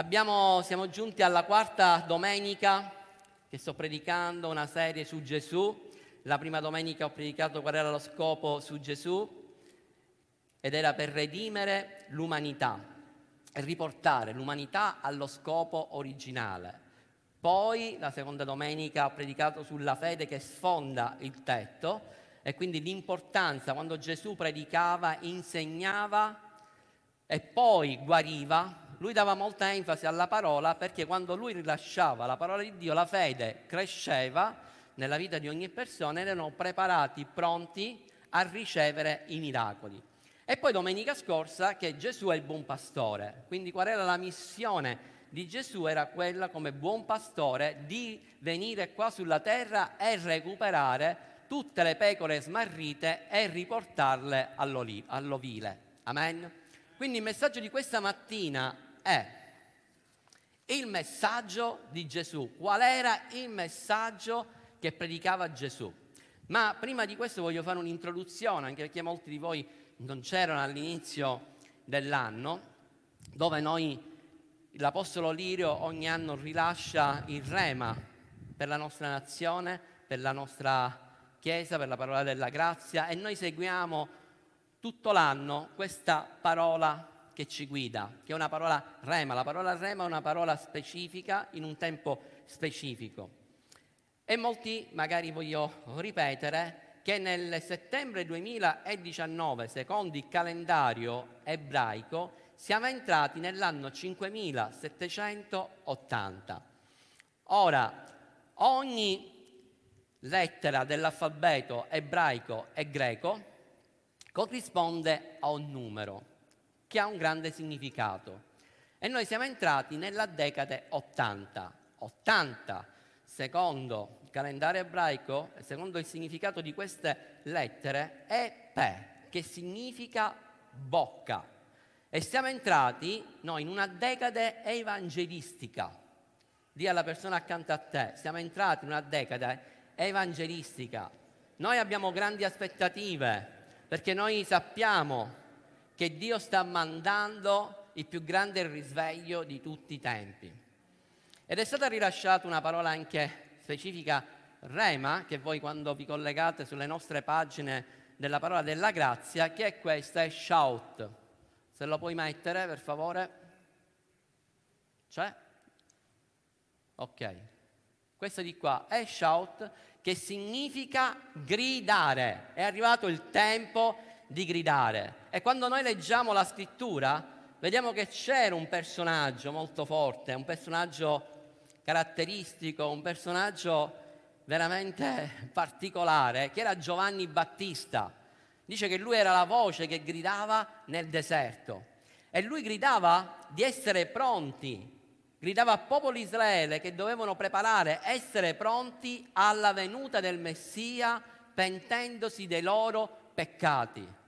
Abbiamo, siamo giunti alla quarta domenica che sto predicando una serie su Gesù. La prima domenica ho predicato qual era lo scopo su Gesù ed era per redimere l'umanità e riportare l'umanità allo scopo originale. Poi la seconda domenica ho predicato sulla fede che sfonda il tetto e quindi l'importanza quando Gesù predicava, insegnava e poi guariva, lui dava molta enfasi alla parola perché quando lui rilasciava la parola di Dio la fede cresceva nella vita di ogni persona ed erano preparati, pronti a ricevere i miracoli. E poi domenica scorsa che Gesù è il buon pastore, quindi qual era la missione di Gesù? Era quella come buon pastore di venire qua sulla terra e recuperare tutte le pecore smarrite e riportarle all'ovile. Amen. Quindi il messaggio di questa mattina è il messaggio di Gesù. Qual era il messaggio che predicava Gesù? Ma prima di questo voglio fare un'introduzione, anche perché molti di voi non c'erano all'inizio dell'anno, dove noi, l'Apostolo Lirio, ogni anno rilascia il rema per la nostra nazione, per la nostra Chiesa, per la parola della grazia e noi seguiamo tutto l'anno questa parola che ci guida, che è una parola rema. La parola rema è una parola specifica in un tempo specifico. E molti, magari voglio ripetere, che nel settembre 2019, secondo il calendario ebraico, siamo entrati nell'anno 5780. Ora, ogni lettera dell'alfabeto ebraico e greco corrisponde a un numero che ha un grande significato. E noi siamo entrati nella decade 80. 80, secondo il calendario ebraico, secondo il significato di queste lettere, è Pe, che significa bocca. E siamo entrati noi in una decade evangelistica. Dì alla persona accanto a te, siamo entrati in una decade evangelistica. Noi abbiamo grandi aspettative perché noi sappiamo che Dio sta mandando il più grande risveglio di tutti i tempi. Ed è stata rilasciata una parola anche specifica, rema, che voi quando vi collegate sulle nostre pagine della parola della grazia, che è questa, è shout. Se lo puoi mettere, per favore. C'è? Ok. Questo di qua è shout, che significa gridare. È arrivato il tempo di gridare. E quando noi leggiamo la scrittura, vediamo che c'era un personaggio molto forte, un personaggio caratteristico, un personaggio veramente particolare, che era Giovanni Battista. Dice che lui era la voce che gridava nel deserto. E lui gridava di essere pronti, gridava al popolo Israele che dovevano preparare, essere pronti alla venuta del Messia pentendosi dei loro peccati.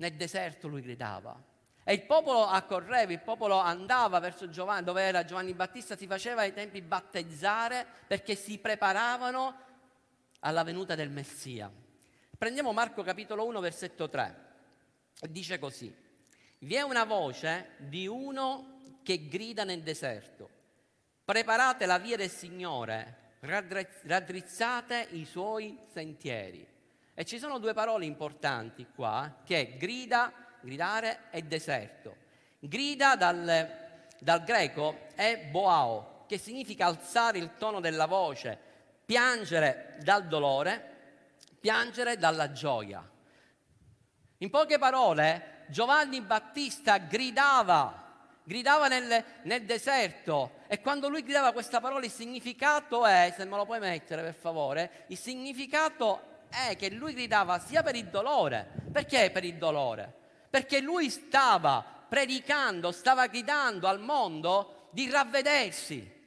Nel deserto lui gridava. E il popolo accorreva, il popolo andava verso Giovanni, dove era Giovanni Battista, si faceva ai tempi battezzare perché si preparavano alla venuta del Messia. Prendiamo Marco capitolo 1, versetto 3. Dice così, vi è una voce di uno che grida nel deserto, preparate la via del Signore, raddrizzate i suoi sentieri. E ci sono due parole importanti qua, che è grida, gridare e deserto. Grida dal, dal greco è boao, che significa alzare il tono della voce, piangere dal dolore, piangere dalla gioia. In poche parole, Giovanni Battista gridava, gridava nel, nel, deserto e quando lui gridava questa parola il significato è, se me lo puoi mettere per favore, il significato è che lui gridava sia per il dolore. Perché per il dolore? Perché lui stava predicando, stava gridando al mondo di ravvedersi.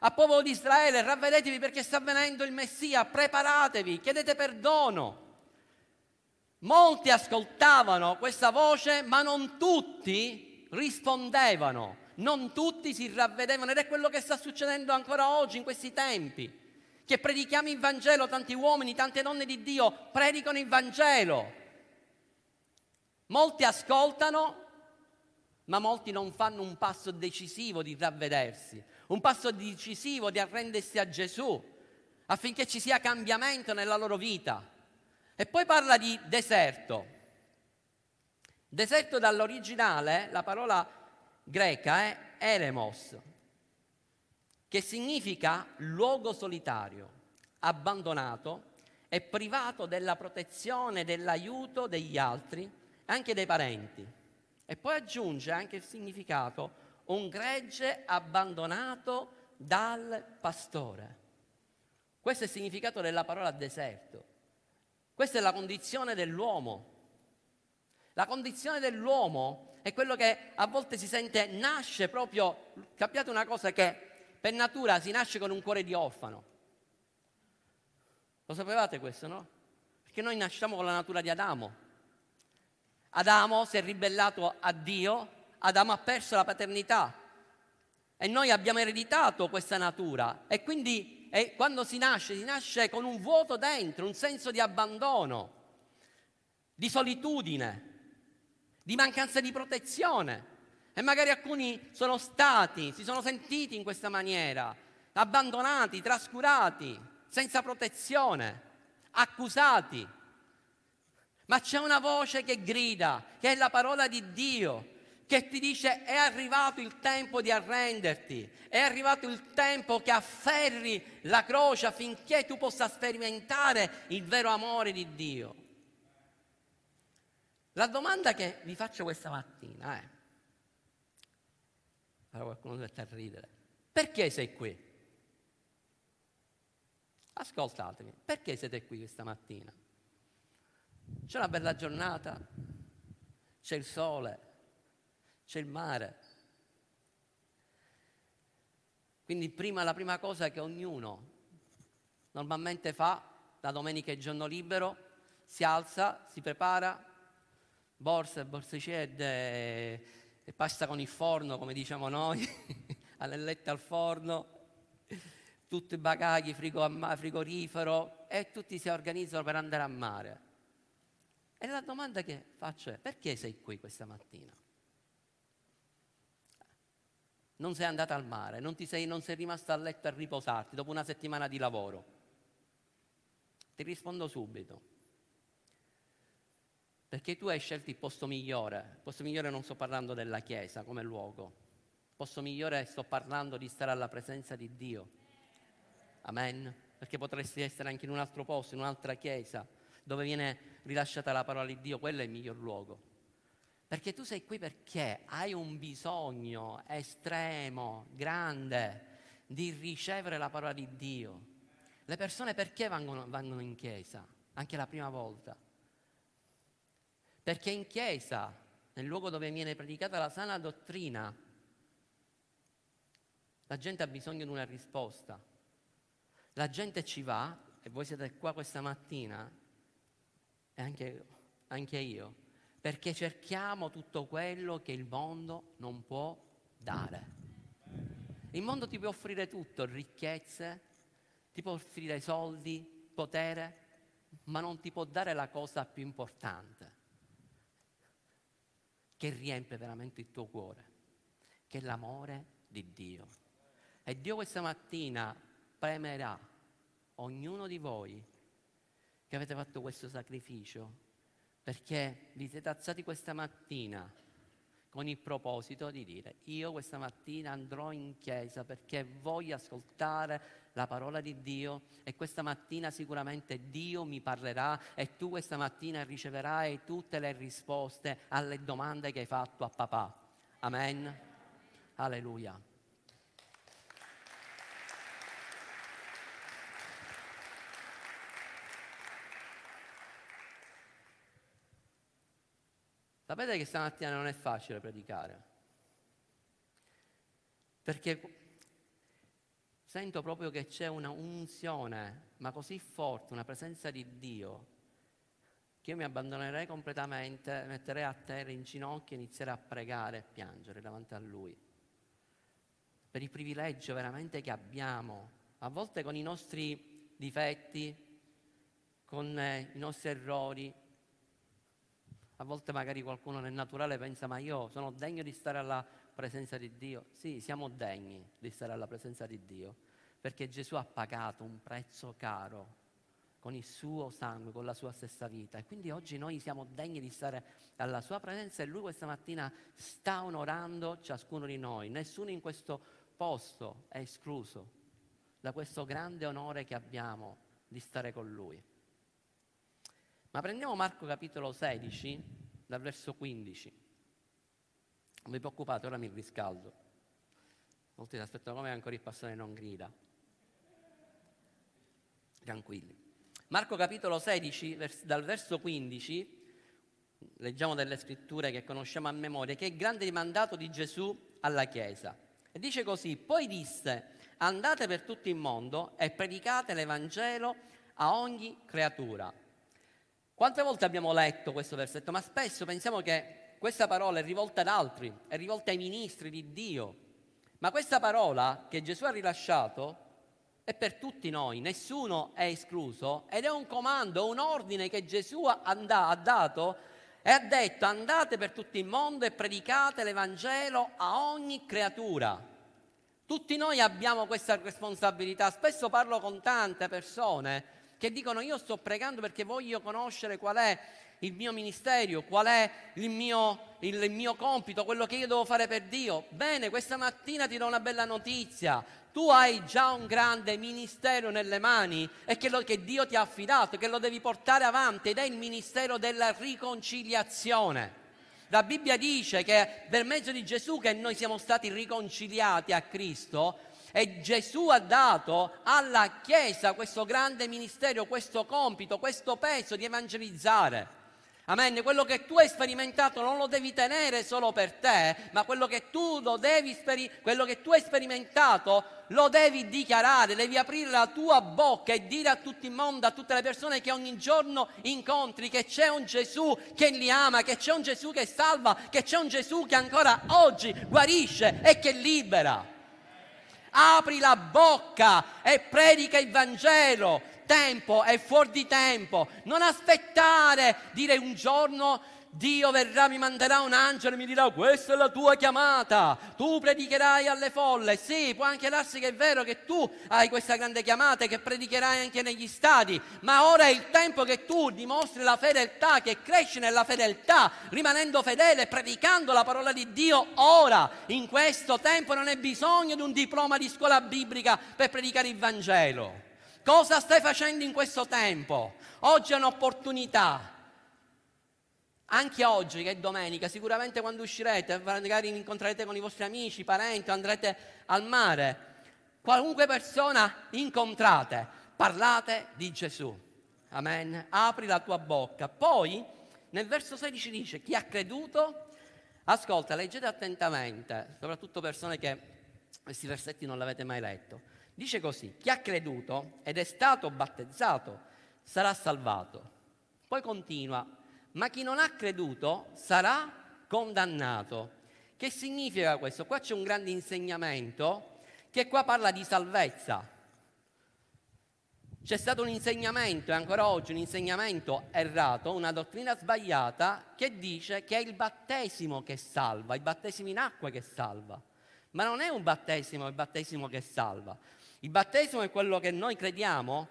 Al popolo di Israele, ravvedetevi perché sta venendo il Messia, preparatevi, chiedete perdono. Molti ascoltavano questa voce, ma non tutti rispondevano, non tutti si ravvedevano ed è quello che sta succedendo ancora oggi in questi tempi che predichiamo il Vangelo, tanti uomini, tante donne di Dio predicano il Vangelo. Molti ascoltano, ma molti non fanno un passo decisivo di ravvedersi, un passo decisivo di arrendersi a Gesù, affinché ci sia cambiamento nella loro vita. E poi parla di deserto. Deserto dall'originale, la parola greca è eremos, che significa luogo solitario, abbandonato e privato della protezione, dell'aiuto degli altri anche dei parenti. E poi aggiunge anche il significato un gregge abbandonato dal pastore. Questo è il significato della parola deserto. Questa è la condizione dell'uomo. La condizione dell'uomo è quello che a volte si sente, nasce proprio, capiate una cosa che per natura si nasce con un cuore di orfano. Lo sapevate questo, no? Perché noi nasciamo con la natura di Adamo. Adamo si è ribellato a Dio, Adamo ha perso la paternità e noi abbiamo ereditato questa natura e quindi e quando si nasce, si nasce con un vuoto dentro, un senso di abbandono, di solitudine, di mancanza di protezione. E magari alcuni sono stati, si sono sentiti in questa maniera, abbandonati, trascurati, senza protezione, accusati. Ma c'è una voce che grida, che è la parola di Dio, che ti dice è arrivato il tempo di arrenderti, è arrivato il tempo che afferri la croce affinché tu possa sperimentare il vero amore di Dio. La domanda che vi faccio questa mattina è, allora qualcuno deve a ridere, perché sei qui? Ascoltatemi, perché siete qui questa mattina? C'è una bella giornata, c'è il sole, c'è il mare. Quindi prima, la prima cosa che ognuno normalmente fa, la domenica è giorno libero, si alza, si prepara, borse, borsicette e pasta con il forno, come diciamo noi, alle lette al forno, tutti i bagagli, frigo, frigorifero e tutti si organizzano per andare a mare. E la domanda che faccio è perché sei qui questa mattina? Non sei andata al mare, non, sei, non sei rimasto a letto a riposarti dopo una settimana di lavoro. Ti rispondo subito. Perché tu hai scelto il posto migliore. Il posto migliore non sto parlando della Chiesa come luogo. Il posto migliore sto parlando di stare alla presenza di Dio. Amen. Perché potresti essere anche in un altro posto, in un'altra chiesa, dove viene rilasciata la parola di Dio, quello è il miglior luogo. Perché tu sei qui perché hai un bisogno estremo, grande, di ricevere la parola di Dio. Le persone perché vanno, vanno in chiesa? Anche la prima volta. Perché in chiesa, nel luogo dove viene predicata la sana dottrina, la gente ha bisogno di una risposta. La gente ci va, e voi siete qua questa mattina, e anche, anche io, perché cerchiamo tutto quello che il mondo non può dare. Il mondo ti può offrire tutto, ricchezze, ti può offrire soldi, potere, ma non ti può dare la cosa più importante, che riempie veramente il tuo cuore, che è l'amore di Dio. E Dio questa mattina premerà ognuno di voi che avete fatto questo sacrificio, perché vi siete alzati questa mattina con il proposito di dire io questa mattina andrò in chiesa perché voglio ascoltare la parola di Dio e questa mattina sicuramente Dio mi parlerà e tu questa mattina riceverai tutte le risposte alle domande che hai fatto a papà. Amen. Alleluia. Sapete che stamattina non è facile predicare, perché sento proprio che c'è una unzione, ma così forte, una presenza di Dio, che io mi abbandonerei completamente, metterei a terra in ginocchio e inizierei a pregare e piangere davanti a Lui. Per il privilegio veramente che abbiamo, a volte con i nostri difetti, con eh, i nostri errori, A volte magari qualcuno nel naturale pensa ma io sono degno di stare alla presenza di Dio. Sì, siamo degni di stare alla presenza di Dio, perché Gesù ha pagato un prezzo caro con il suo sangue, con la sua stessa vita. E quindi oggi noi siamo degni di stare alla sua presenza e lui questa mattina sta onorando ciascuno di noi. Nessuno in questo posto è escluso da questo grande onore che abbiamo di stare con lui. Ma prendiamo Marco capitolo 16, dal verso 15. Non vi preoccupate, ora mi riscaldo. Molti si aspettano come ancora il pastore non grida. Tranquilli. Marco capitolo 16, dal verso 15, leggiamo delle scritture che conosciamo a memoria, che è il grande mandato di Gesù alla Chiesa. E dice così, poi disse, andate per tutto il mondo e predicate l'Evangelo a ogni creatura. Quante volte abbiamo letto questo versetto? Ma spesso pensiamo che questa parola è rivolta ad altri, è rivolta ai ministri di Dio. Ma questa parola che Gesù ha rilasciato è per tutti noi, nessuno è escluso ed è un comando, un ordine che Gesù ha dato e ha detto andate per tutto il mondo e predicate l'Evangelo a ogni creatura. Tutti noi abbiamo questa responsabilità, spesso parlo con tante persone che dicono io sto pregando perché voglio conoscere qual è il mio ministero, qual è il mio, il mio compito, quello che io devo fare per Dio. Bene, questa mattina ti do una bella notizia tu hai già un grande ministero nelle mani e che, lo, che Dio ti ha affidato, che lo devi portare avanti ed è il ministero della riconciliazione. La Bibbia dice che per mezzo di Gesù che noi siamo stati riconciliati a Cristo e Gesù ha dato alla Chiesa questo grande ministero, questo compito, questo peso di evangelizzare. Amen. Quello che tu hai sperimentato non lo devi tenere solo per te, ma quello che tu, devi, quello che tu hai sperimentato lo devi dichiarare, devi aprire la tua bocca e dire a tutto il mondo, a tutte le persone che ogni giorno incontri, che c'è un Gesù che li ama, che c'è un Gesù che salva, che c'è un Gesù che ancora oggi guarisce e che libera. Apri la bocca e predica il Vangelo tempo, è fuori di tempo. Non aspettare, dire un giorno Dio verrà, mi manderà un angelo e mi dirà questa è la tua chiamata, tu predicherai alle folle. Sì, può anche darsi che è vero che tu hai questa grande chiamata e che predicherai anche negli stadi, ma ora è il tempo che tu dimostri la fedeltà, che cresci nella fedeltà, rimanendo fedele, predicando la parola di Dio ora. In questo tempo non hai bisogno di un diploma di scuola biblica per predicare il Vangelo. Cosa stai facendo in questo tempo? Oggi è un'opportunità. Anche oggi, che è domenica, sicuramente quando uscirete, magari vi incontrerete con i vostri amici, parenti, andrete al mare. Qualunque persona incontrate, parlate di Gesù. Amen. Apri la tua bocca. Poi, nel verso 16 dice, chi ha creduto, ascolta, leggete attentamente, soprattutto persone che questi versetti non l'avete mai letto. Dice così, chi ha creduto ed è stato battezzato sarà salvato. Poi continua, ma chi non ha creduto sarà condannato. Che significa questo? Qua c'è un grande insegnamento che qua parla di salvezza. C'è stato un insegnamento, e ancora oggi un insegnamento errato, una dottrina sbagliata che dice che è il battesimo che salva, il battesimo in acqua che salva. Ma non è un battesimo il battesimo che salva. Il battesimo è quello che noi crediamo,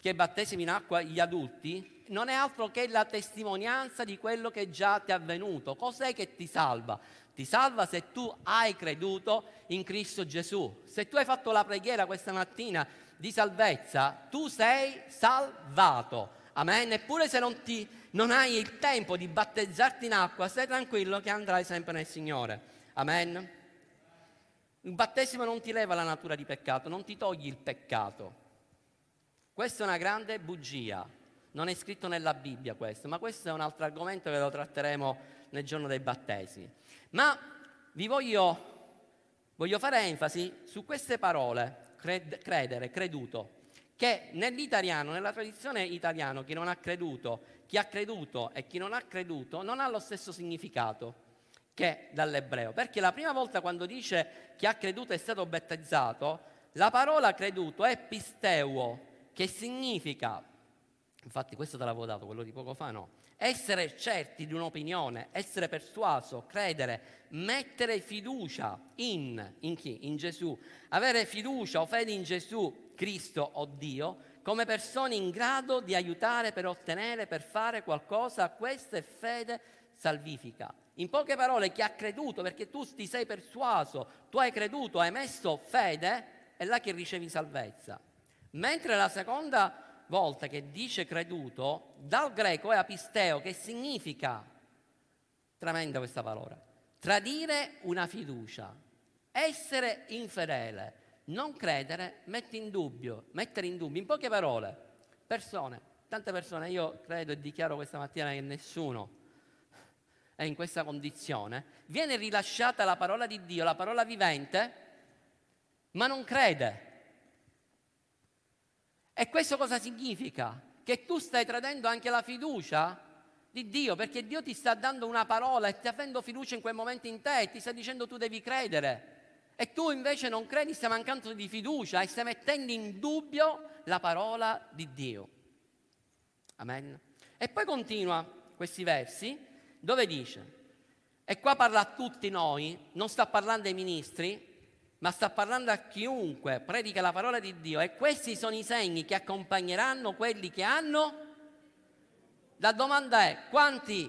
che battesimo in acqua gli adulti, non è altro che la testimonianza di quello che già ti è avvenuto. Cos'è che ti salva? Ti salva se tu hai creduto in Cristo Gesù. Se tu hai fatto la preghiera questa mattina di salvezza, tu sei salvato. Amen. Eppure se non, ti, non hai il tempo di battezzarti in acqua, stai tranquillo che andrai sempre nel Signore. Amen. Il battesimo non ti leva la natura di peccato, non ti togli il peccato. Questa è una grande bugia. Non è scritto nella Bibbia questo, ma questo è un altro argomento che lo tratteremo nel giorno dei battesimi. Ma vi voglio, voglio fare enfasi su queste parole, cred, credere, creduto, che nell'italiano, nella tradizione italiana, chi non ha creduto, chi ha creduto e chi non ha creduto non ha lo stesso significato che dall'ebreo. Perché la prima volta quando dice chi ha creduto è stato battezzato, la parola creduto è pisteuo, che significa, infatti questo te l'avevo dato, quello di poco fa no, essere certi di un'opinione, essere persuaso, credere, mettere fiducia in, in chi? In Gesù, avere fiducia o fede in Gesù, Cristo o Dio, come persone in grado di aiutare per ottenere, per fare qualcosa, questa è fede salvifica. In poche parole, chi ha creduto, perché tu ti sei persuaso, tu hai creduto, hai messo fede, è là che ricevi salvezza. Mentre la seconda volta che dice creduto, dal greco è apisteo, che significa, tremenda questa parola, tradire una fiducia, essere infedele, non credere, mette in dubbio, mettere in dubbio, in poche parole, persone, tante persone, io credo e dichiaro questa mattina che nessuno è in questa condizione, viene rilasciata la parola di Dio, la parola vivente, ma non crede. E questo cosa significa? Che tu stai tradendo anche la fiducia di Dio, perché Dio ti sta dando una parola e ti sta avendo fiducia in quel momento in te e ti sta dicendo tu devi credere. E tu invece non credi, stai mancando di fiducia e stai mettendo in dubbio la parola di Dio. Amen. E poi continua questi versi dove dice, e qua parla a tutti noi, non sta parlando ai ministri, ma sta parlando a chiunque predica la parola di Dio e questi sono i segni che accompagneranno quelli che hanno. La domanda è quanti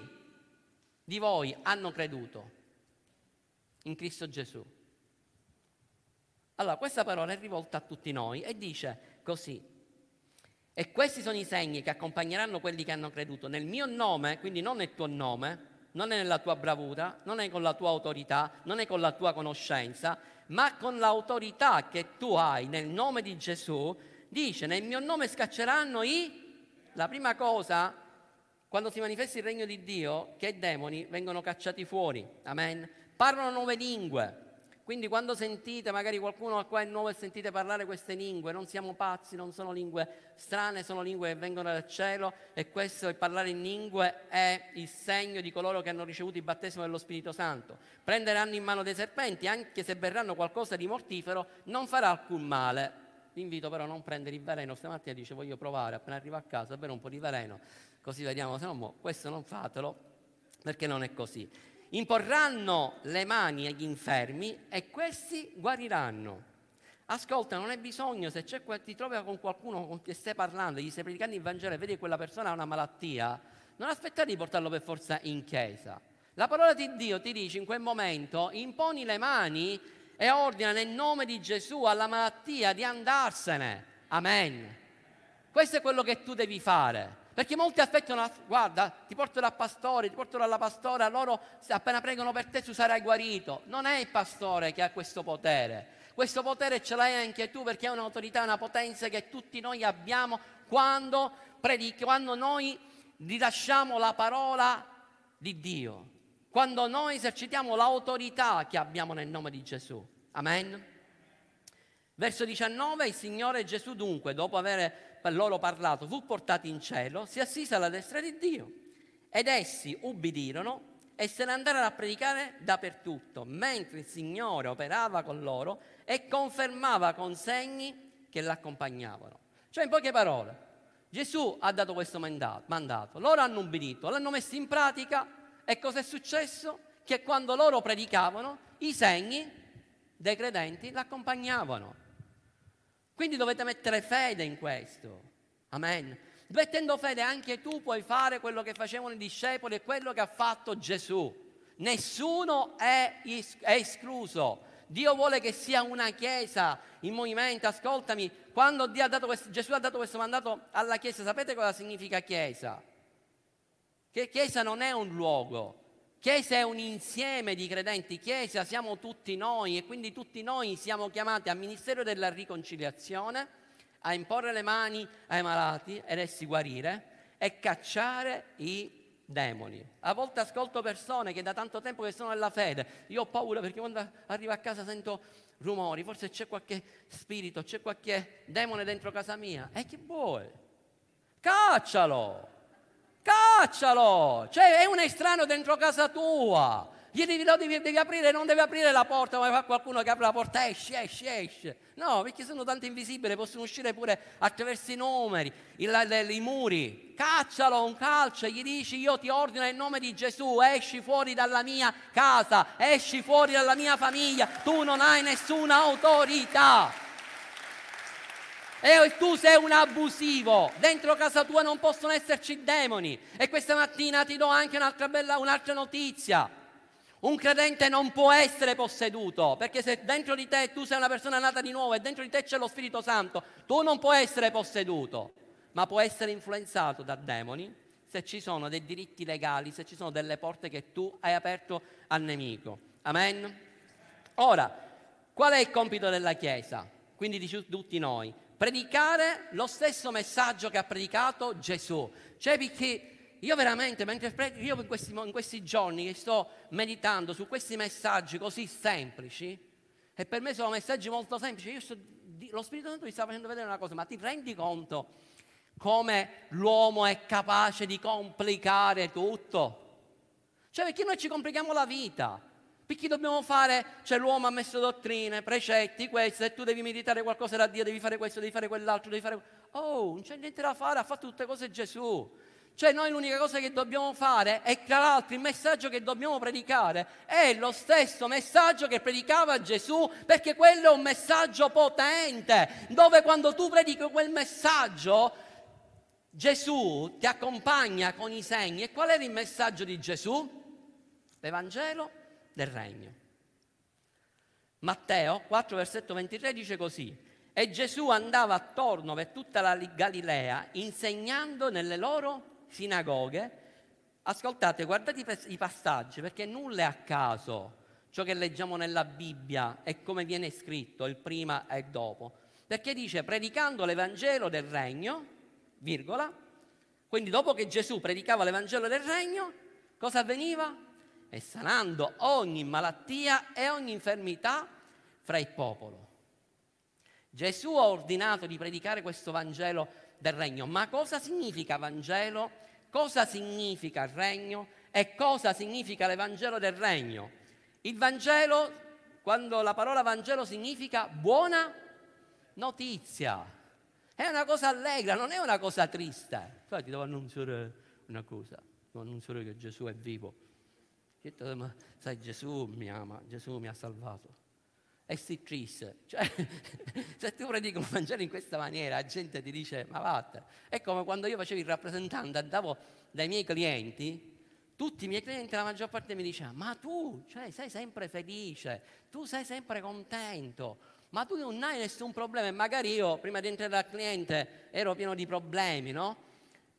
di voi hanno creduto in Cristo Gesù? Allora, questa parola è rivolta a tutti noi e dice così, e questi sono i segni che accompagneranno quelli che hanno creduto nel mio nome, quindi non nel tuo nome, non è nella tua bravura, non è con la tua autorità, non è con la tua conoscenza, ma con l'autorità che tu hai nel nome di Gesù. Dice, nel mio nome scacceranno i... La prima cosa, quando si manifesta il regno di Dio, che i demoni vengono cacciati fuori. Amen. Parlano nuove lingue. Quindi quando sentite magari qualcuno qua è nuovo e sentite parlare queste lingue, non siamo pazzi, non sono lingue strane, sono lingue che vengono dal cielo e questo, il parlare in lingue, è il segno di coloro che hanno ricevuto il battesimo dello Spirito Santo. Prenderanno in mano dei serpenti, anche se berranno qualcosa di mortifero, non farà alcun male. Vi invito però a non prendere il veleno. Stamattina dice voglio provare, appena arrivo a casa, bere un po' di veleno, così vediamo, se no, questo non fatelo, perché non è così imporranno le mani agli infermi e questi guariranno. Ascolta, non hai bisogno, se ti trovi con qualcuno con cui stai parlando, gli stai predicando il Vangelo e vedi che quella persona ha una malattia, non aspettare di portarlo per forza in chiesa. La parola di Dio ti dice in quel momento, imponi le mani e ordina nel nome di Gesù alla malattia di andarsene. Amen. Questo è quello che tu devi fare. Perché molti aspettano, guarda, ti porto dal pastore, ti porto dalla pastora, loro appena pregano per te tu sarai guarito. Non è il pastore che ha questo potere. Questo potere ce l'hai anche tu perché è un'autorità, una potenza che tutti noi abbiamo quando, predichi, quando noi rilasciamo la parola di Dio, quando noi esercitiamo l'autorità che abbiamo nel nome di Gesù. Amen. Verso 19, il Signore Gesù dunque, dopo aver loro parlato, fu portato in cielo, si assise alla destra di Dio. Ed essi ubbidirono e se ne andarono a predicare dappertutto, mentre il Signore operava con loro e confermava con segni che l'accompagnavano. Cioè, in poche parole, Gesù ha dato questo mandato, loro hanno ubbidito, l'hanno messo in pratica e cosa è successo? Che quando loro predicavano, i segni dei credenti l'accompagnavano. Quindi dovete mettere fede in questo. Amen. Mettendo fede anche tu puoi fare quello che facevano i discepoli e quello che ha fatto Gesù. Nessuno è, is- è escluso. Dio vuole che sia una chiesa in movimento. Ascoltami, quando ha questo, Gesù ha dato questo mandato alla chiesa, sapete cosa significa chiesa? Che chiesa non è un luogo, Chiesa è un insieme di credenti, Chiesa siamo tutti noi e quindi tutti noi siamo chiamati al ministero della riconciliazione, a imporre le mani ai malati ed essi guarire e cacciare i demoni. A volte ascolto persone che da tanto tempo che sono nella fede, io ho paura perché quando arrivo a casa sento rumori, forse c'è qualche spirito, c'è qualche demone dentro casa mia. E che vuoi? Caccialo! Caccialo! Cioè è un estraneo dentro casa tua. Gli devi, devi, devi aprire, non devi aprire la porta come fa qualcuno che apre la porta, esce, esce, esce. No, perché sono tanto invisibili, possono uscire pure attraverso i numeri, i, le, i muri. Caccialo un calcio gli dici io ti ordino nel nome di Gesù, esci fuori dalla mia casa, esci fuori dalla mia famiglia, tu non hai nessuna autorità. E tu sei un abusivo, dentro casa tua non possono esserci demoni. E questa mattina ti do anche un'altra bella, un'altra notizia. Un credente non può essere posseduto, perché se dentro di te tu sei una persona nata di nuovo e dentro di te c'è lo Spirito Santo, tu non puoi essere posseduto, ma può essere influenzato da demoni se ci sono dei diritti legali, se ci sono delle porte che tu hai aperto al nemico. Amen? Ora, qual è il compito della Chiesa? Quindi di tutti noi predicare lo stesso messaggio che ha predicato Gesù. Cioè perché io veramente, mentre predico, io in questi, in questi giorni che sto meditando su questi messaggi così semplici, e per me sono messaggi molto semplici, sto, lo Spirito Santo mi sta facendo vedere una cosa, ma ti rendi conto come l'uomo è capace di complicare tutto? Cioè perché noi ci complichiamo la vita. Perché dobbiamo fare, cioè l'uomo ha messo dottrine, precetti, questo, e tu devi meditare qualcosa da Dio, devi fare questo, devi fare quell'altro, devi fare... Oh, non c'è niente da fare, ha fatto tutte cose Gesù. Cioè noi l'unica cosa che dobbiamo fare e tra l'altro il messaggio che dobbiamo predicare è lo stesso messaggio che predicava Gesù perché quello è un messaggio potente dove quando tu predichi quel messaggio Gesù ti accompagna con i segni. E qual era il messaggio di Gesù? L'Evangelo del regno. Matteo 4, versetto 23 dice così, e Gesù andava attorno per tutta la Galilea insegnando nelle loro sinagoghe. Ascoltate, guardate i passaggi perché nulla è a caso ciò che leggiamo nella Bibbia e come viene scritto, il prima e il dopo. Perché dice predicando l'Evangelo del regno, virgola, quindi dopo che Gesù predicava l'Evangelo del regno, cosa avveniva? E sanando ogni malattia e ogni infermità fra il popolo. Gesù ha ordinato di predicare questo Vangelo del regno, ma cosa significa Vangelo? Cosa significa il regno? E cosa significa l'Evangelo del regno? Il Vangelo, quando la parola Vangelo significa buona notizia, è una cosa allegra, non è una cosa triste. Cioè, ti devo annunciare una cosa, devo annunciare che Gesù è vivo detto, ma sai, Gesù mi ama, Gesù mi ha salvato. E si triste. Cioè, se tu predichi un Vangelo in questa maniera, la gente ti dice, ma vattene. È come quando io facevo il rappresentante, andavo dai miei clienti, tutti i miei clienti, la maggior parte mi diceva, ma tu cioè, sei sempre felice, tu sei sempre contento, ma tu non hai nessun problema. E magari io, prima di entrare dal cliente, ero pieno di problemi, no?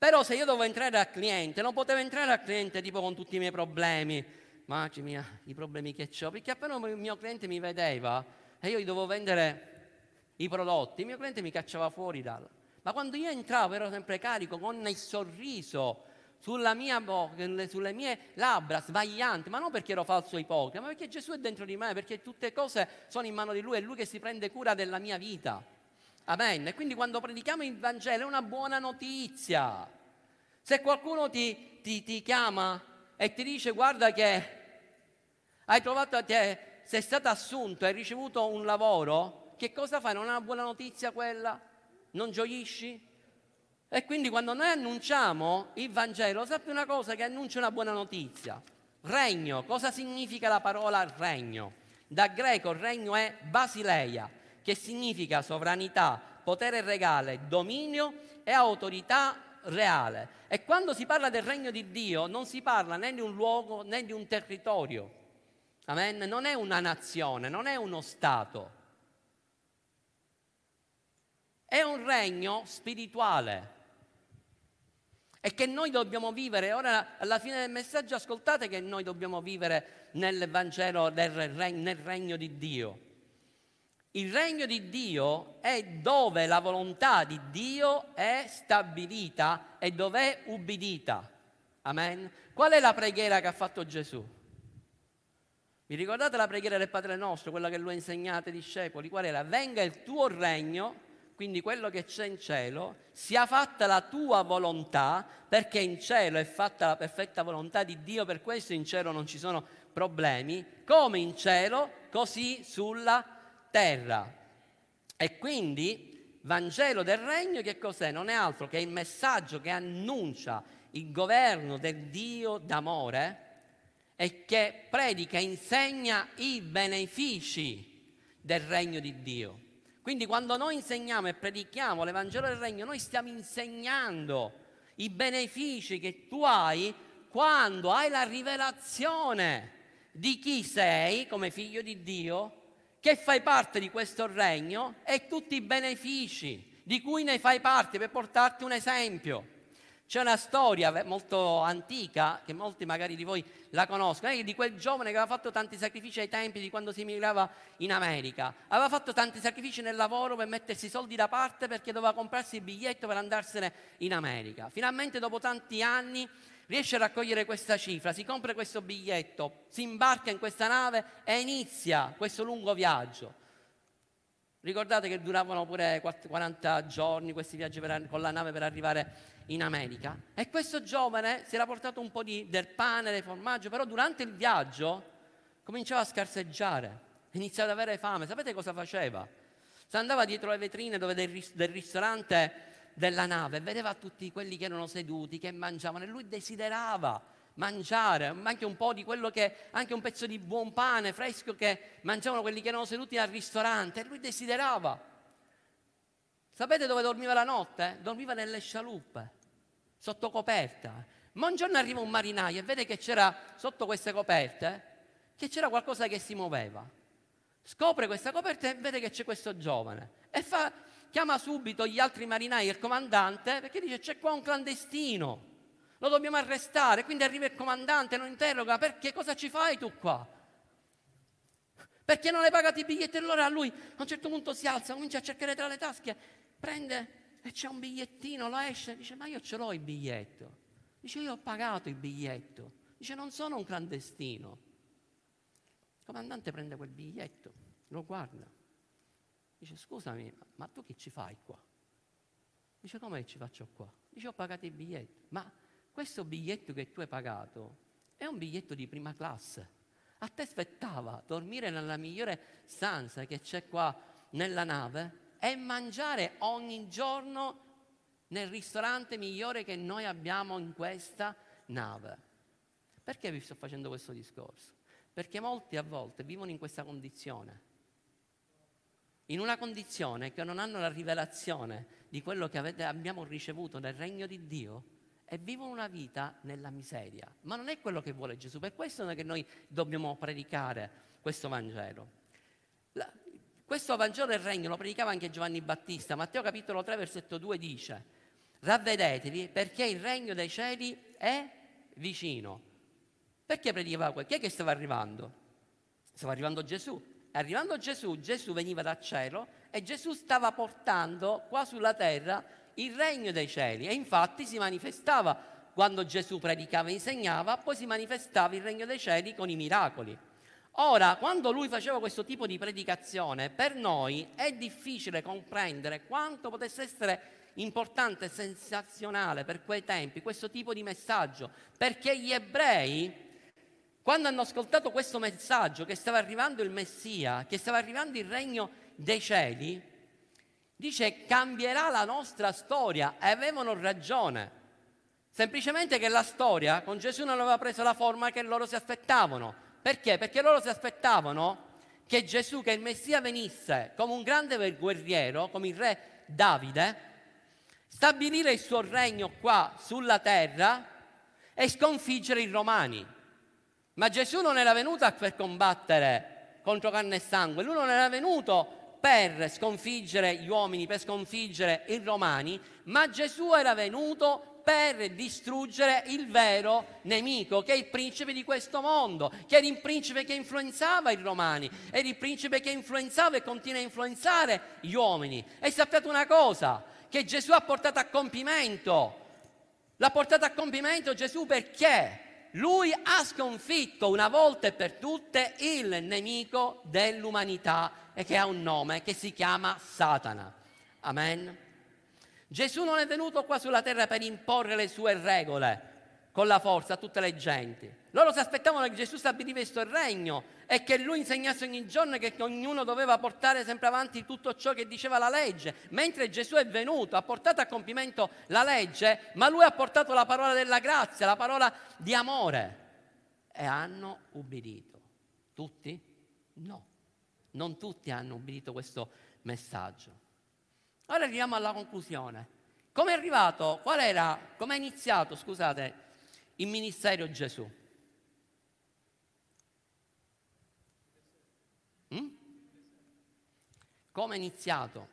Però se io dovevo entrare al cliente, non potevo entrare al cliente tipo con tutti i miei problemi, ma mia, i problemi che ho, perché appena il mio cliente mi vedeva e io gli dovevo vendere i prodotti, il mio cliente mi cacciava fuori dal... Ma quando io entravo ero sempre carico con il sorriso sulla mia bocca, sulle mie labbra, sbagliante, ma non perché ero falso ipocrita, ma perché Gesù è dentro di me, perché tutte cose sono in mano di Lui, è Lui che si prende cura della mia vita. Amen. Quindi quando predichiamo il Vangelo è una buona notizia. Se qualcuno ti, ti, ti chiama e ti dice guarda che hai trovato te, sei stato assunto, hai ricevuto un lavoro, che cosa fai? Non è una buona notizia quella? Non gioisci? E quindi quando noi annunciamo il Vangelo, sappi una cosa che annuncia una buona notizia. Regno, cosa significa la parola regno? Da greco regno è basileia, che significa sovranità, potere regale, dominio e autorità reale. E quando si parla del regno di Dio non si parla né di un luogo né di un territorio. Amen? Non è una nazione, non è uno Stato. È un regno spirituale e che noi dobbiamo vivere. Ora, alla fine del messaggio, ascoltate che noi dobbiamo vivere nel Vangelo del nel regno di Dio. Il regno di Dio è dove la volontà di Dio è stabilita e dove è ubbidita. Amen. Qual è la preghiera che ha fatto Gesù? Vi ricordate la preghiera del Padre nostro, quella che lui ha insegnato ai discepoli? Qual era? Venga il tuo regno quindi quello che c'è in cielo, sia fatta la tua volontà, perché in cielo è fatta la perfetta volontà di Dio, per questo in cielo non ci sono problemi, come in cielo, così sulla terra. E quindi Vangelo del Regno che cos'è? Non è altro che il messaggio che annuncia il governo del Dio d'amore e che predica e insegna i benefici del regno di Dio. Quindi quando noi insegniamo e predichiamo l'Evangelo del Regno, noi stiamo insegnando i benefici che tu hai quando hai la rivelazione di chi sei come figlio di Dio, che fai parte di questo regno e tutti i benefici di cui ne fai parte, per portarti un esempio. C'è una storia molto antica, che molti magari di voi la conoscono, di quel giovane che aveva fatto tanti sacrifici ai tempi di quando si emigrava in America. Aveva fatto tanti sacrifici nel lavoro per mettersi i soldi da parte perché doveva comprarsi il biglietto per andarsene in America. Finalmente, dopo tanti anni, riesce a raccogliere questa cifra, si compra questo biglietto, si imbarca in questa nave e inizia questo lungo viaggio. Ricordate che duravano pure 40 giorni questi viaggi per, con la nave per arrivare in America. E questo giovane si era portato un po' di, del pane, del formaggio, però durante il viaggio cominciava a scarseggiare, iniziava ad avere fame. Sapete cosa faceva? Si andava dietro le vetrine dove del, del ristorante della nave, vedeva tutti quelli che erano seduti, che mangiavano e lui desiderava mangiare, anche un po' di quello che, anche un pezzo di buon pane fresco che mangiavano quelli che erano seduti al ristorante e lui desiderava. Sapete dove dormiva la notte? Dormiva nelle scialuppe, sotto coperta. Ma un giorno arriva un marinaio e vede che c'era sotto queste coperte, che c'era qualcosa che si muoveva. Scopre questa coperta e vede che c'è questo giovane e fa, chiama subito gli altri marinai e il comandante perché dice c'è qua un clandestino, lo dobbiamo arrestare. Quindi arriva il comandante, lo interroga, perché cosa ci fai tu qua? Perché non hai pagato i biglietti? Allora lui a un certo punto si alza, comincia a cercare tra le tasche, prende e c'è un bigliettino, lo esce, dice ma io ce l'ho il biglietto. Dice io ho pagato il biglietto. Dice non sono un clandestino. Il comandante prende quel biglietto, lo guarda, Dice, scusami, ma tu che ci fai qua? Dice, come ci faccio qua? Dice, ho pagato il biglietto. Ma questo biglietto che tu hai pagato è un biglietto di prima classe. A te aspettava dormire nella migliore stanza che c'è qua nella nave e mangiare ogni giorno nel ristorante migliore che noi abbiamo in questa nave. Perché vi sto facendo questo discorso? Perché molti a volte vivono in questa condizione in una condizione che non hanno la rivelazione di quello che avete, abbiamo ricevuto nel regno di Dio e vivono una vita nella miseria. Ma non è quello che vuole Gesù, per questo è che noi dobbiamo predicare questo Vangelo. La, questo Vangelo del regno lo predicava anche Giovanni Battista. Matteo capitolo 3 versetto 2 dice, ravvedetevi perché il regno dei cieli è vicino. Perché predicava questo? Chi è che stava arrivando? Stava arrivando Gesù. Arrivando Gesù, Gesù veniva dal cielo e Gesù stava portando qua sulla terra il regno dei cieli e infatti si manifestava quando Gesù predicava e insegnava, poi si manifestava il regno dei cieli con i miracoli. Ora, quando lui faceva questo tipo di predicazione, per noi è difficile comprendere quanto potesse essere importante e sensazionale per quei tempi questo tipo di messaggio, perché gli ebrei quando hanno ascoltato questo messaggio che stava arrivando il Messia, che stava arrivando il regno dei cieli, dice cambierà la nostra storia e avevano ragione. Semplicemente che la storia con Gesù non aveva preso la forma che loro si aspettavano. Perché? Perché loro si aspettavano che Gesù, che il Messia venisse come un grande guerriero, come il re Davide, stabilire il suo regno qua sulla terra e sconfiggere i romani. Ma Gesù non era venuto per combattere contro carne e sangue, lui non era venuto per sconfiggere gli uomini, per sconfiggere i romani, ma Gesù era venuto per distruggere il vero nemico, che è il principe di questo mondo, che era il principe che influenzava i romani, era il principe che influenzava e continua a influenzare gli uomini. E sappiate una cosa, che Gesù ha portato a compimento. L'ha portato a compimento Gesù perché? Lui ha sconfitto una volta e per tutte il nemico dell'umanità e che ha un nome che si chiama Satana. Amen. Gesù non è venuto qua sulla terra per imporre le sue regole con la forza a tutte le genti. Loro si aspettavano che Gesù stabilisse il regno e che lui insegnasse ogni giorno che ognuno doveva portare sempre avanti tutto ciò che diceva la legge, mentre Gesù è venuto, ha portato a compimento la legge, ma lui ha portato la parola della grazia, la parola di amore e hanno ubbidito. Tutti? No, non tutti hanno ubbidito questo messaggio. Ora arriviamo alla conclusione. Come è arrivato? Qual era? Come è iniziato, scusate, il ministero Gesù? Mm? Come è iniziato?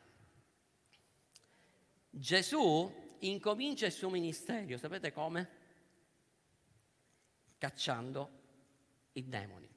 Gesù incomincia il suo ministero, sapete come? Cacciando i demoni.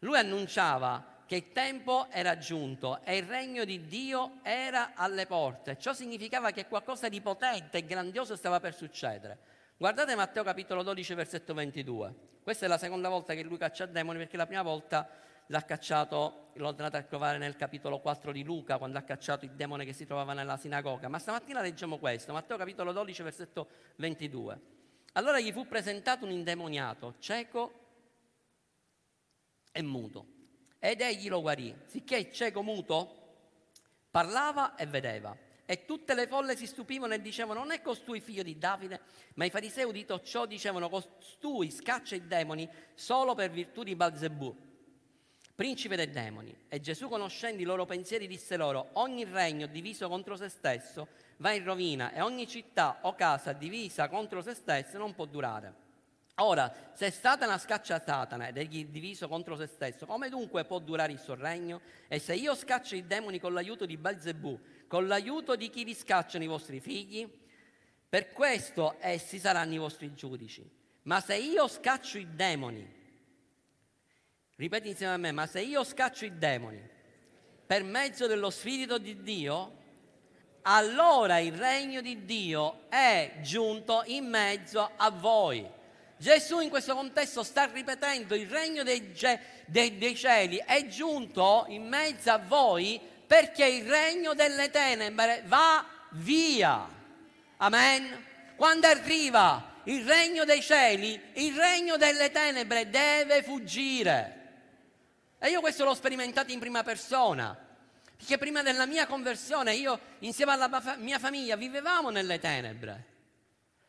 Lui annunciava che il tempo era giunto e il regno di Dio era alle porte. Ciò significava che qualcosa di potente e grandioso stava per succedere. Guardate Matteo capitolo 12, versetto 22. Questa è la seconda volta che lui caccia demoni perché la prima volta l'ha cacciato, l'ho andato a trovare nel capitolo 4 di Luca, quando ha cacciato il demone che si trovava nella sinagoga. Ma stamattina leggiamo questo, Matteo capitolo 12, versetto 22. Allora gli fu presentato un indemoniato, cieco e muto ed egli lo guarì, sicché il cieco muto parlava e vedeva. E tutte le folle si stupivano e dicevano: Non è costui figlio di Davide? Ma i farisei, udito ciò, dicevano: Costui scaccia i demoni solo per virtù di Balzebù, principe dei demoni. E Gesù, conoscendo i loro pensieri, disse loro: Ogni regno diviso contro se stesso va in rovina, e ogni città o casa divisa contro se stesso non può durare. Ora, se Satana scaccia Satana ed egli diviso contro se stesso, come dunque può durare il suo regno? E se io scaccio i demoni con l'aiuto di Belzebù, con l'aiuto di chi vi scacciano i vostri figli? Per questo essi saranno i vostri giudici. Ma se io scaccio i demoni, ripeti insieme a me, ma se io scaccio i demoni per mezzo dello Spirito di Dio, allora il regno di Dio è giunto in mezzo a voi. Gesù in questo contesto sta ripetendo il regno dei, dei, dei, cieli è giunto in mezzo a voi perché il regno delle tenebre va via. Amen. Quando arriva il regno dei cieli, il regno delle tenebre deve fuggire. E io questo l'ho sperimentato in prima persona. Perché prima della mia conversione io insieme alla mia famiglia vivevamo nelle tenebre.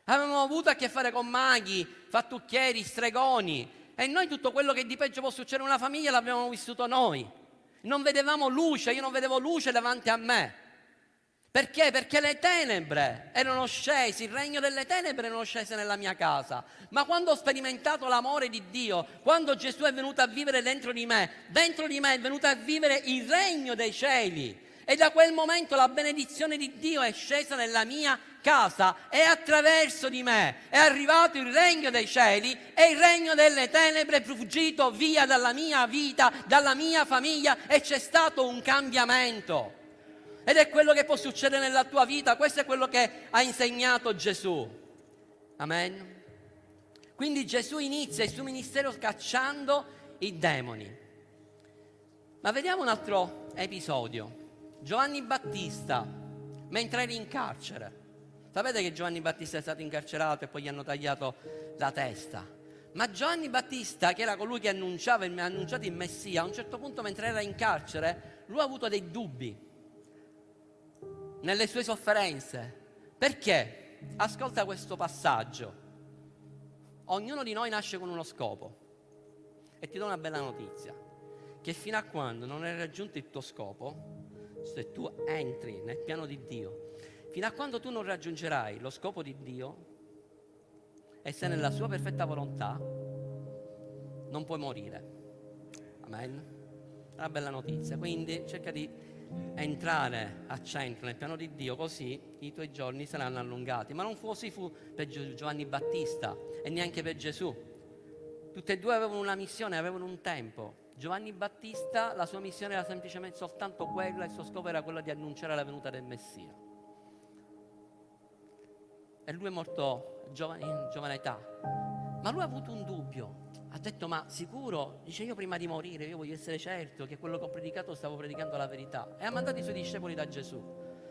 Avevamo avuto a che fare con maghi, fattucchieri, stregoni e noi tutto quello che di peggio può succedere in una famiglia l'abbiamo vissuto noi. Non vedevamo luce, io non vedevo luce davanti a me. Perché? Perché le tenebre erano scese, il regno delle tenebre erano scese nella mia casa. Ma quando ho sperimentato l'amore di Dio, quando Gesù è venuto a vivere dentro di me, dentro di me è venuto a vivere il regno dei cieli. E da quel momento la benedizione di Dio è scesa nella mia casa e attraverso di me è arrivato il regno dei cieli e il regno delle tenebre è fuggito via dalla mia vita, dalla mia famiglia e c'è stato un cambiamento. Ed è quello che può succedere nella tua vita, questo è quello che ha insegnato Gesù. Amen. Quindi Gesù inizia il suo ministero scacciando i demoni. Ma vediamo un altro episodio. Giovanni Battista, mentre era in carcere, sapete che Giovanni Battista è stato incarcerato e poi gli hanno tagliato la testa? Ma Giovanni Battista, che era colui che annunciava, ha annunciato il Messia, a un certo punto mentre era in carcere, lui ha avuto dei dubbi nelle sue sofferenze. Perché? Ascolta questo passaggio. Ognuno di noi nasce con uno scopo. E ti do una bella notizia, che fino a quando non hai raggiunto il tuo scopo, se tu entri nel piano di Dio, fino a quando tu non raggiungerai lo scopo di Dio e sei nella sua perfetta volontà, non puoi morire. Amen. È una bella notizia. Quindi cerca di entrare a centro nel piano di Dio, così i tuoi giorni saranno allungati. Ma non fu così fu per Giovanni Battista e neanche per Gesù. Tutte e due avevano una missione, avevano un tempo. Giovanni Battista, la sua missione era semplicemente soltanto quella, il suo scopo era quello di annunciare la venuta del Messia. E lui è morto giovane, in giovane età. Ma lui ha avuto un dubbio, ha detto ma sicuro, dice io prima di morire, io voglio essere certo che quello che ho predicato stavo predicando la verità. E ha mandato i suoi discepoli da Gesù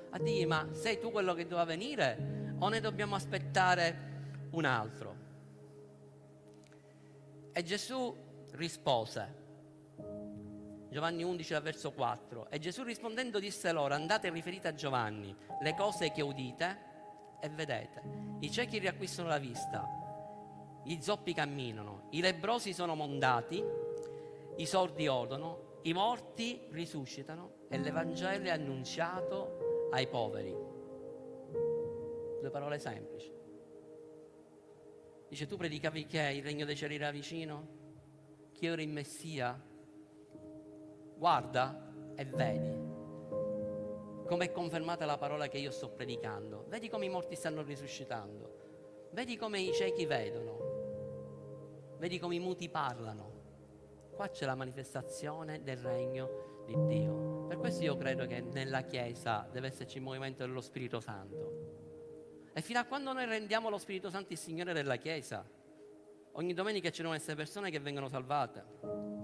a dirgli ma sei tu quello che doveva venire o ne dobbiamo aspettare un altro? E Gesù rispose, Giovanni 11, verso 4, e Gesù rispondendo disse loro, andate e riferite a Giovanni le cose che udite e vedete. I ciechi riacquistano la vista, gli zoppi camminano, i lebrosi sono mondati, i sordi odono, i morti risuscitano e l'Evangelo è annunciato ai poveri. Due parole semplici. Dice, tu predicavi che il regno dei cieli era vicino? Che ero il Messia? Guarda e vedi come è confermata la parola che io sto predicando. Vedi come i morti stanno risuscitando. Vedi come i ciechi vedono. Vedi come i muti parlano. Qua c'è la manifestazione del regno di Dio. Per questo io credo che nella Chiesa deve esserci il movimento dello Spirito Santo. E fino a quando noi rendiamo lo Spirito Santo il Signore della Chiesa, ogni domenica ci devono essere persone che vengono salvate.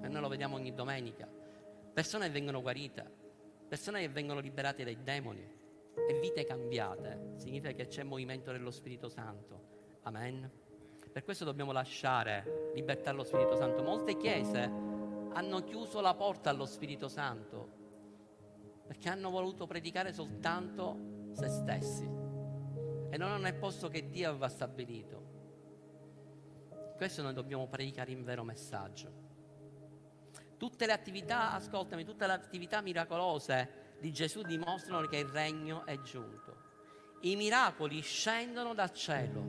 E noi lo vediamo ogni domenica. Persone che vengono guarite, persone che vengono liberate dai demoni e vite cambiate. Significa che c'è movimento dello Spirito Santo. Amen. Per questo dobbiamo lasciare libertà allo Spirito Santo. Molte chiese hanno chiuso la porta allo Spirito Santo perché hanno voluto predicare soltanto se stessi e non hanno il posto che Dio aveva stabilito. Questo noi dobbiamo predicare in vero messaggio. Tutte le attività, ascoltami, tutte le attività miracolose di Gesù dimostrano che il regno è giunto. I miracoli scendono dal cielo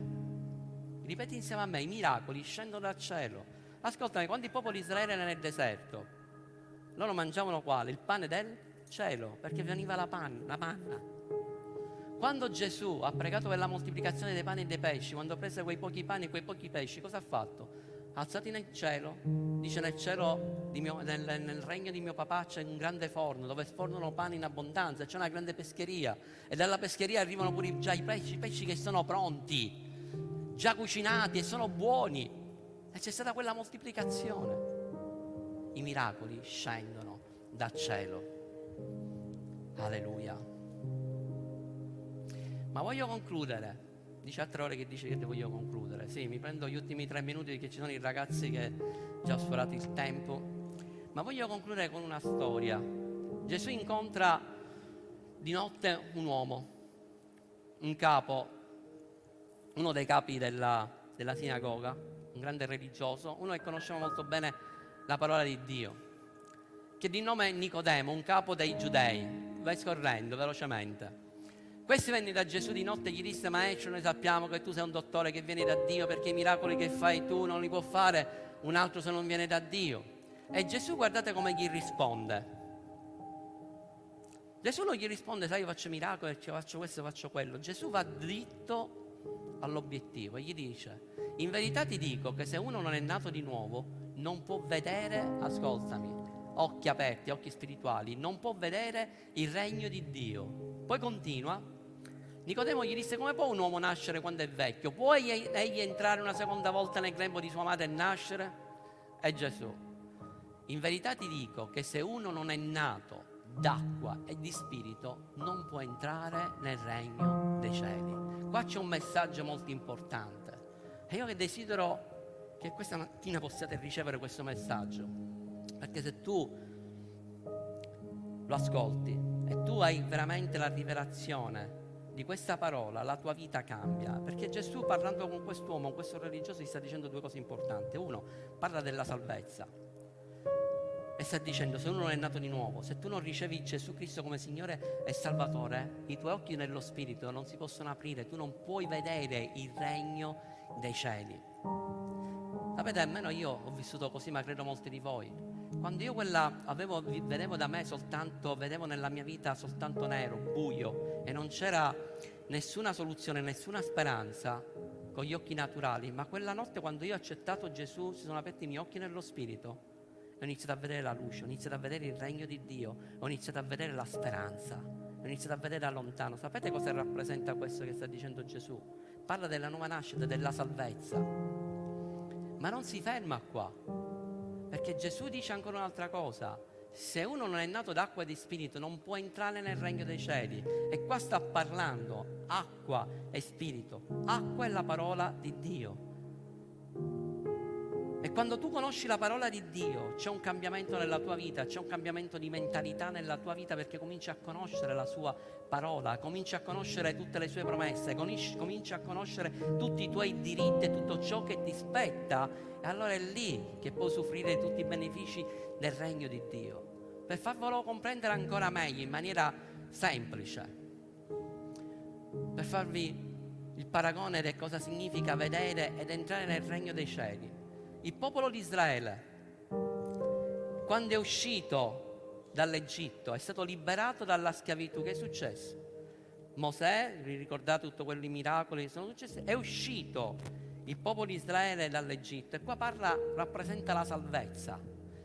Ripeti insieme a me, i miracoli scendono dal cielo. Ascoltami, quando il popolo di Israele era nel deserto, loro mangiavano quale? Il pane del cielo, perché veniva la, pan, la manna. Quando Gesù ha pregato per la moltiplicazione dei pani e dei pesci, quando prese quei pochi pani e quei pochi pesci, cosa ha fatto? Alzati nel cielo, dice nel cielo, mio, nel, nel, regno di mio papà c'è un grande forno dove sfornano pane in abbondanza, c'è una grande pescheria e dalla pescheria arrivano pure già i pesci, i pesci che sono pronti già cucinati e sono buoni. E c'è stata quella moltiplicazione. I miracoli scendono dal cielo. Alleluia. Ma voglio concludere. Dice altre ore che dice che voglio concludere. Sì, mi prendo gli ultimi tre minuti perché ci sono i ragazzi che già sforato il tempo. Ma voglio concludere con una storia. Gesù incontra di notte un uomo, un capo uno dei capi della, della sinagoga, un grande religioso, uno che conosceva molto bene la parola di Dio, che di nome Nicodemo, un capo dei giudei. Vai scorrendo velocemente. Questi venne da Gesù di notte e gli disse, maestro, noi sappiamo che tu sei un dottore che viene da Dio perché i miracoli che fai tu non li può fare un altro se non viene da Dio. E Gesù guardate come gli risponde. Gesù non gli risponde, sai, io faccio miracoli, faccio questo, faccio quello. Gesù va dritto all'obiettivo e gli dice, in verità ti dico che se uno non è nato di nuovo non può vedere, ascoltami, occhi aperti, occhi spirituali, non può vedere il regno di Dio. Poi continua, Nicodemo gli disse come può un uomo nascere quando è vecchio? Può egli entrare una seconda volta nel grembo di sua madre e nascere? E Gesù, in verità ti dico che se uno non è nato d'acqua e di spirito non può entrare nel regno dei cieli. Qua c'è un messaggio molto importante e io che desidero che questa mattina possiate ricevere questo messaggio, perché se tu lo ascolti e tu hai veramente la rivelazione di questa parola, la tua vita cambia. Perché Gesù parlando con quest'uomo, con questo religioso, gli sta dicendo due cose importanti. Uno, parla della salvezza e sta dicendo, se uno non è nato di nuovo, se tu non ricevi Gesù Cristo come Signore e Salvatore, i tuoi occhi nello Spirito non si possono aprire, tu non puoi vedere il regno dei cieli. Sapete, almeno io ho vissuto così, ma credo molti di voi. Quando io quella avevo, vedevo da me soltanto, vedevo nella mia vita soltanto nero, buio, e non c'era nessuna soluzione, nessuna speranza con gli occhi naturali, ma quella notte quando io ho accettato Gesù si sono aperti i miei occhi nello Spirito ho iniziato a vedere la luce, ho iniziato a vedere il regno di Dio, ho iniziato a vedere la speranza, ho iniziato a vedere da lontano. Sapete cosa rappresenta questo che sta dicendo Gesù? Parla della nuova nascita, della salvezza. Ma non si ferma qua, perché Gesù dice ancora un'altra cosa. Se uno non è nato d'acqua e di spirito non può entrare nel regno dei cieli. E qua sta parlando acqua e spirito. Acqua è la parola di Dio. E quando tu conosci la parola di Dio, c'è un cambiamento nella tua vita, c'è un cambiamento di mentalità nella tua vita perché cominci a conoscere la sua parola, cominci a conoscere tutte le sue promesse, cominci a conoscere tutti i tuoi diritti e tutto ciò che ti spetta. E allora è lì che puoi soffrire tutti i benefici del regno di Dio. Per farvelo comprendere ancora meglio, in maniera semplice, per farvi il paragone di cosa significa vedere ed entrare nel regno dei cieli il popolo di Israele, quando è uscito dall'Egitto, è stato liberato dalla schiavitù, che è successo? Mosè, vi ricordate tutti quei miracoli che sono successi? È uscito il popolo di Israele dall'Egitto e qua parla, rappresenta la salvezza,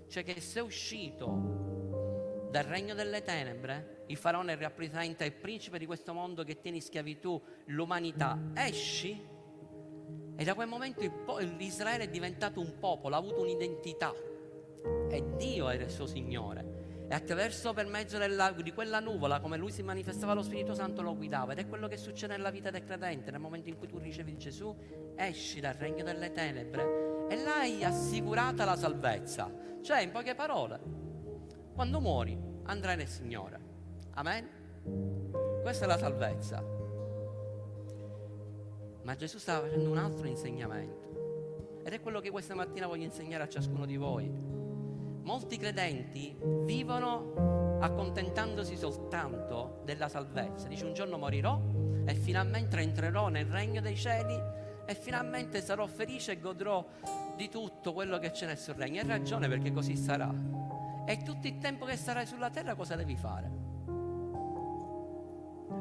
cioè che se è uscito dal regno delle tenebre, il faraone rappresenta il principe di questo mondo che tiene in schiavitù l'umanità, esci e da quel momento l'Israele è diventato un popolo, ha avuto un'identità. E Dio era il suo Signore. E attraverso, per mezzo della, di quella nuvola, come lui si manifestava lo Spirito Santo, lo guidava. Ed è quello che succede nella vita del credente. Nel momento in cui tu ricevi Gesù, esci dal regno delle tenebre e l'hai assicurata la salvezza. Cioè, in poche parole, quando muori andrai nel Signore. Amen? Questa è la salvezza. Ma Gesù stava facendo un altro insegnamento. Ed è quello che questa mattina voglio insegnare a ciascuno di voi. Molti credenti vivono accontentandosi soltanto della salvezza. Dice un giorno morirò e finalmente entrerò nel regno dei cieli e finalmente sarò felice e godrò di tutto quello che c'è nel suo regno. Hai ragione perché così sarà. E tutto il tempo che sarai sulla terra cosa devi fare?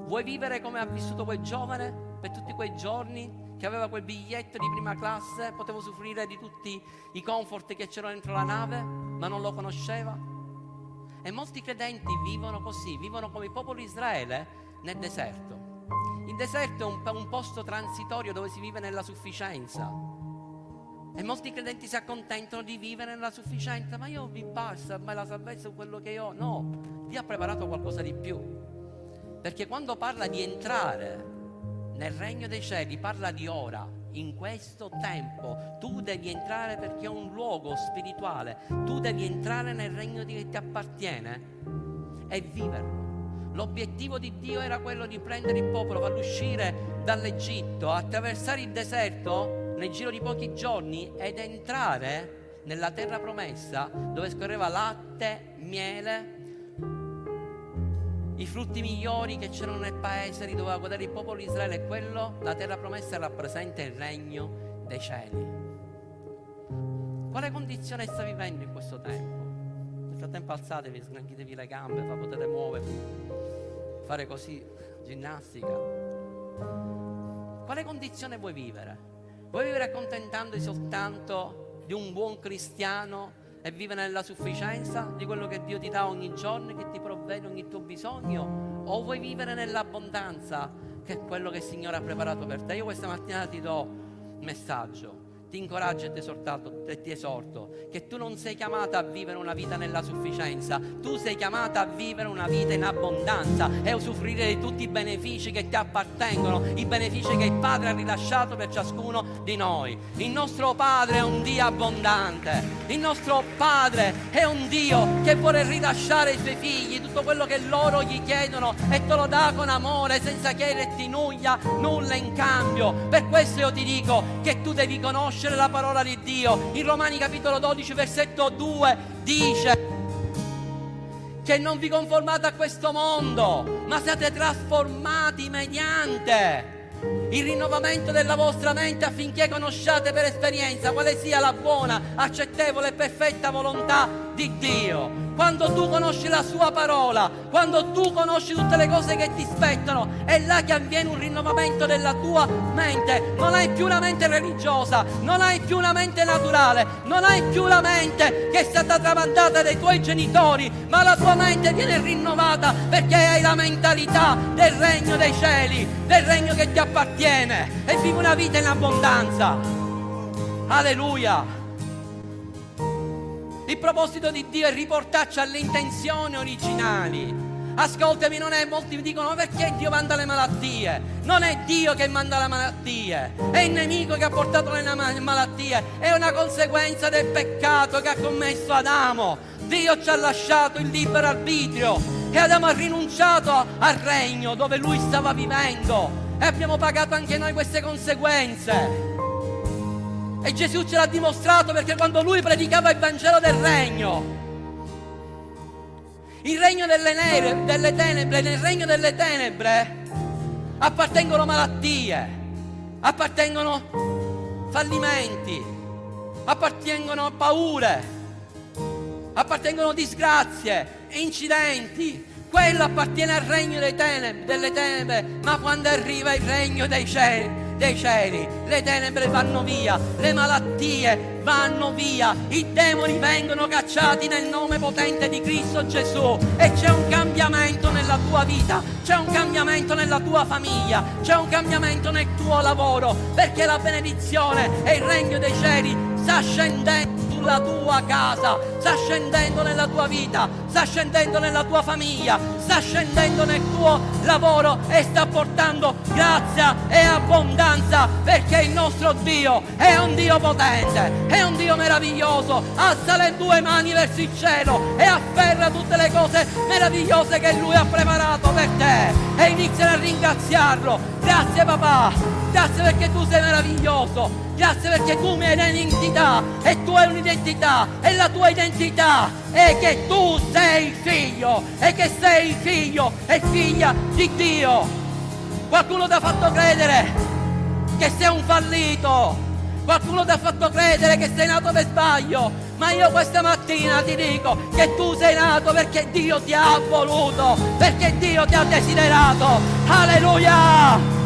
Vuoi vivere come ha vissuto quel giovane? Per tutti quei giorni che aveva quel biglietto di prima classe, poteva usufruire di tutti i comfort che c'erano dentro la nave, ma non lo conosceva. E molti credenti vivono così, vivono come il popolo di Israele nel deserto. Il deserto è un, un posto transitorio dove si vive nella sufficienza. E molti credenti si accontentano di vivere nella sufficienza, ma io mi basta, ma la salvezza è quello che ho. No, Dio ha preparato qualcosa di più. Perché quando parla di entrare nel regno dei cieli parla di ora, in questo tempo. Tu devi entrare perché è un luogo spirituale. Tu devi entrare nel regno che ti appartiene e viverlo. L'obiettivo di Dio era quello di prendere il popolo, farlo uscire dall'Egitto, attraversare il deserto nel giro di pochi giorni ed entrare nella terra promessa dove scorreva latte, miele i frutti migliori che c'erano nel paese li doveva godere il popolo di Israele e quello, la terra promessa rappresenta il regno dei cieli. Quale condizione sta vivendo in questo tempo? Nel frattempo alzatevi, sgranchitevi le gambe, potete muovervi, fare così ginnastica. Quale condizione vuoi vivere? Vuoi vivere accontentandosi soltanto di un buon cristiano e vive nella sufficienza di quello che Dio ti dà ogni giorno, che ti provvede ogni tuo bisogno, o vuoi vivere nell'abbondanza, che è quello che il Signore ha preparato per te. Io questa mattina ti do un messaggio ti incoraggio e ti, e ti esorto che tu non sei chiamata a vivere una vita nella sufficienza, tu sei chiamata a vivere una vita in abbondanza e usufruire di tutti i benefici che ti appartengono, i benefici che il Padre ha rilasciato per ciascuno di noi. Il nostro Padre è un Dio abbondante, il nostro Padre è un Dio che vuole rilasciare ai suoi figli tutto quello che loro gli chiedono e te lo dà con amore senza chiederti nulla, nulla in cambio. Per questo io ti dico che tu devi conoscere la parola di Dio. In Romani capitolo 12 versetto 2 dice che non vi conformate a questo mondo, ma siate trasformati mediante il rinnovamento della vostra mente affinché conosciate per esperienza quale sia la buona, accettevole e perfetta volontà di Dio quando tu conosci la sua parola, quando tu conosci tutte le cose che ti spettano, è là che avviene un rinnovamento della tua mente. Non hai più una mente religiosa, non hai più una mente naturale, non hai più la mente che è stata tramandata dai tuoi genitori, ma la tua mente viene rinnovata perché hai la mentalità del regno dei cieli, del regno che ti appartiene e vivi una vita in abbondanza. Alleluia. Il proposito di Dio è riportarci alle intenzioni originali. Ascoltami, non è, molti mi dicono, perché Dio manda le malattie? Non è Dio che manda le malattie, è il nemico che ha portato le malattie, è una conseguenza del peccato che ha commesso Adamo. Dio ci ha lasciato il libero arbitrio e Adamo ha rinunciato al regno dove lui stava vivendo e abbiamo pagato anche noi queste conseguenze. E Gesù ce l'ha dimostrato perché quando lui predicava il Vangelo del regno, il regno delle, nere, delle tenebre, nel regno delle tenebre appartengono malattie, appartengono fallimenti, appartengono paure, appartengono disgrazie, incidenti. Quello appartiene al regno tenebre, delle tenebre, ma quando arriva il regno dei cieli, dei cieli, le tenebre vanno via, le malattie vanno via, i demoni vengono cacciati nel nome potente di Cristo Gesù. E c'è un cambiamento nella tua vita, c'è un cambiamento nella tua famiglia, c'è un cambiamento nel tuo lavoro, perché la benedizione e il regno dei cieli sta scendendo sulla tua casa, sta scendendo nella tua vita, sta scendendo nella tua famiglia, sta scendendo nel tuo lavoro e sta portando grazia e abbondanza perché il nostro Dio è un Dio potente, è un Dio meraviglioso. Alza le tue mani verso il cielo e afferra tutte le cose meravigliose che Lui ha preparato per te e inizia a ringraziarlo. Grazie papà, grazie perché tu sei meraviglioso. Grazie perché tu mi hai un'identità e tu hai un'identità e la tua identità è che tu sei figlio e che sei figlio e figlia di Dio. Qualcuno ti ha fatto credere che sei un fallito, qualcuno ti ha fatto credere che sei nato per sbaglio, ma io questa mattina ti dico che tu sei nato perché Dio ti ha voluto, perché Dio ti ha desiderato. Alleluia!